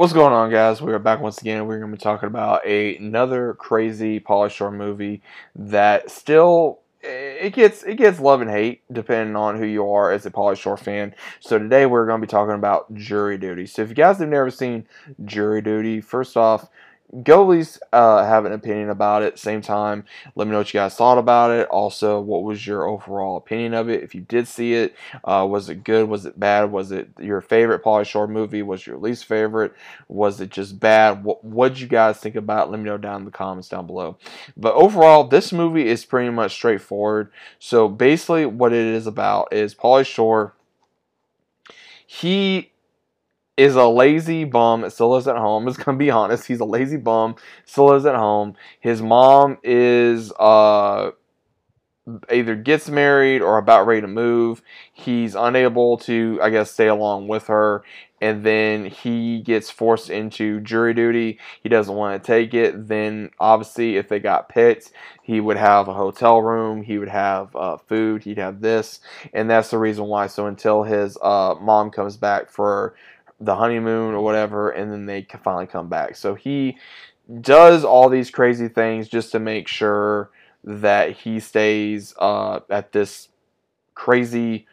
What's going on, guys? We are back once again. We're going to be talking about a, another crazy Pauly Shore movie that still eh, it gets it gets love and hate depending on who you are as a Pauly Shore fan. So today we're going to be talking about Jury Duty. So if you guys have never seen Jury Duty, first off, go at least uh, have an opinion about it. Same time, let me know what you guys thought about it. Also, what was your overall opinion of it? If you did see it, uh, was it good? Was it bad? Was it your favorite Pauly Shore movie? Was your least favorite? Was it just bad? What did you guys think about? It? Let me know down in the comments down below. But overall, this movie is pretty much straightforward. So basically, what it is about is Pauly Shore. He is a lazy bum, still lives at home. Is gonna be honest, he's a lazy bum, still lives at home. His mom is uh either gets married or about ready to move. He's unable to, I guess, stay along with her, and then he gets forced into jury duty. He doesn't want to take it. Then, obviously, if they got picked, he would have a hotel room, he would have uh, food, he'd have this, and that's the reason why. So, until his uh, mom comes back for the honeymoon or whatever, and then they finally come back. So he does all these crazy things just to make sure that he stays uh, at this crazy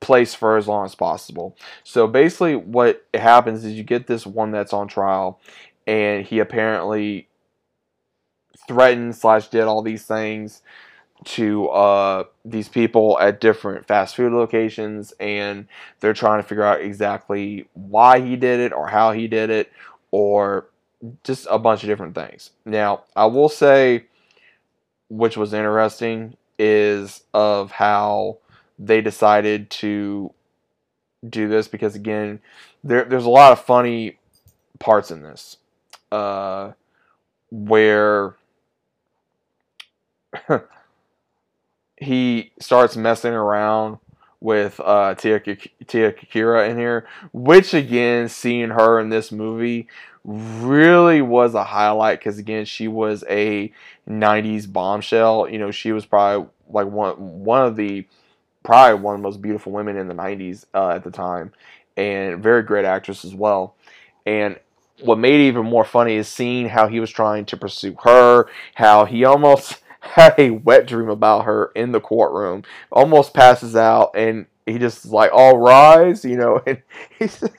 place for as long as possible. So basically, what happens is you get this one that's on trial, and he apparently threatened slash did all these things to uh, these people at different fast food locations and they're trying to figure out exactly why he did it or how he did it or just a bunch of different things. Now, I will say, which was interesting, is of how they decided to do this because, again, there, there's a lot of funny parts in this uh, where. he starts messing around with uh, Tia, Tia Carrere in here, which again, seeing her in this movie really was a highlight because again, she was a '90s bombshell. You know, she was probably like one one of the probably one of the most beautiful women in the '90s uh, at the time, and very great actress as well. And what made it even more funny is seeing how he was trying to pursue her, how he almost had a wet dream about her in the courtroom, almost passes out, and he just like, all rise, you know, and he's.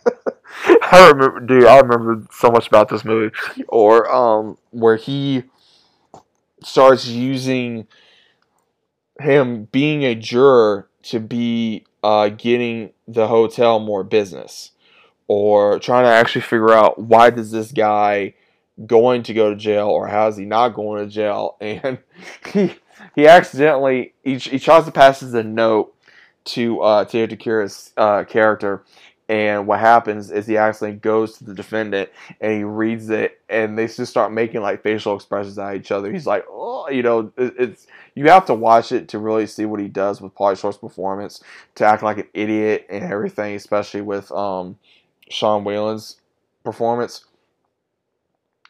I remember, dude. I remember so much about this movie, or um, where he starts using him being a juror to be uh, getting the hotel more business, or trying to actually figure out why does this guy going to go to jail or how is he not going to jail? And he he accidentally he, he tries to pass a note to uh Carrere's uh, character. And what happens is he accidentally goes to the defendant and he reads it and they just start making like facial expressions at each other. He's like oh you know it, it's you have to watch it to really see what he does with Pauly performance to act like an idiot and everything especially with um Sean Whalen's performance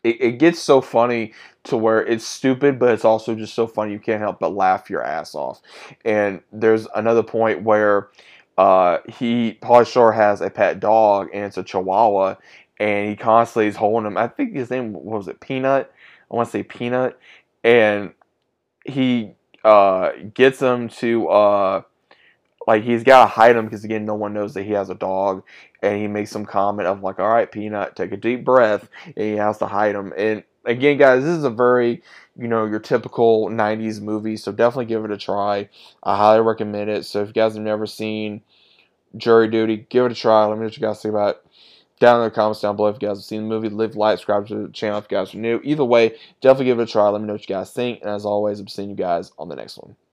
it, it gets so funny to where it's stupid, but it's also just so funny you can't help but laugh your ass off. And there's another point where uh, he Pauly Shore has a pet dog and it's a Chihuahua, and he constantly is holding him. I think his name was it Peanut. I want to say Peanut, and he uh, gets him to uh, like he's got to hide him because again no one knows that he has a dog and he makes some comment of like all right peanut take a deep breath and he has to hide him and again guys this is a very you know your typical 90s movie so definitely give it a try i highly recommend it so if you guys have never seen jury duty give it a try let me know what you guys think about it down in the comments down below if you guys have seen the movie. Live, like, subscribe to the channel if you guys are new. Either way, definitely give it a try. Let me know what you guys think. And as always, I'm seeing you guys on the next one.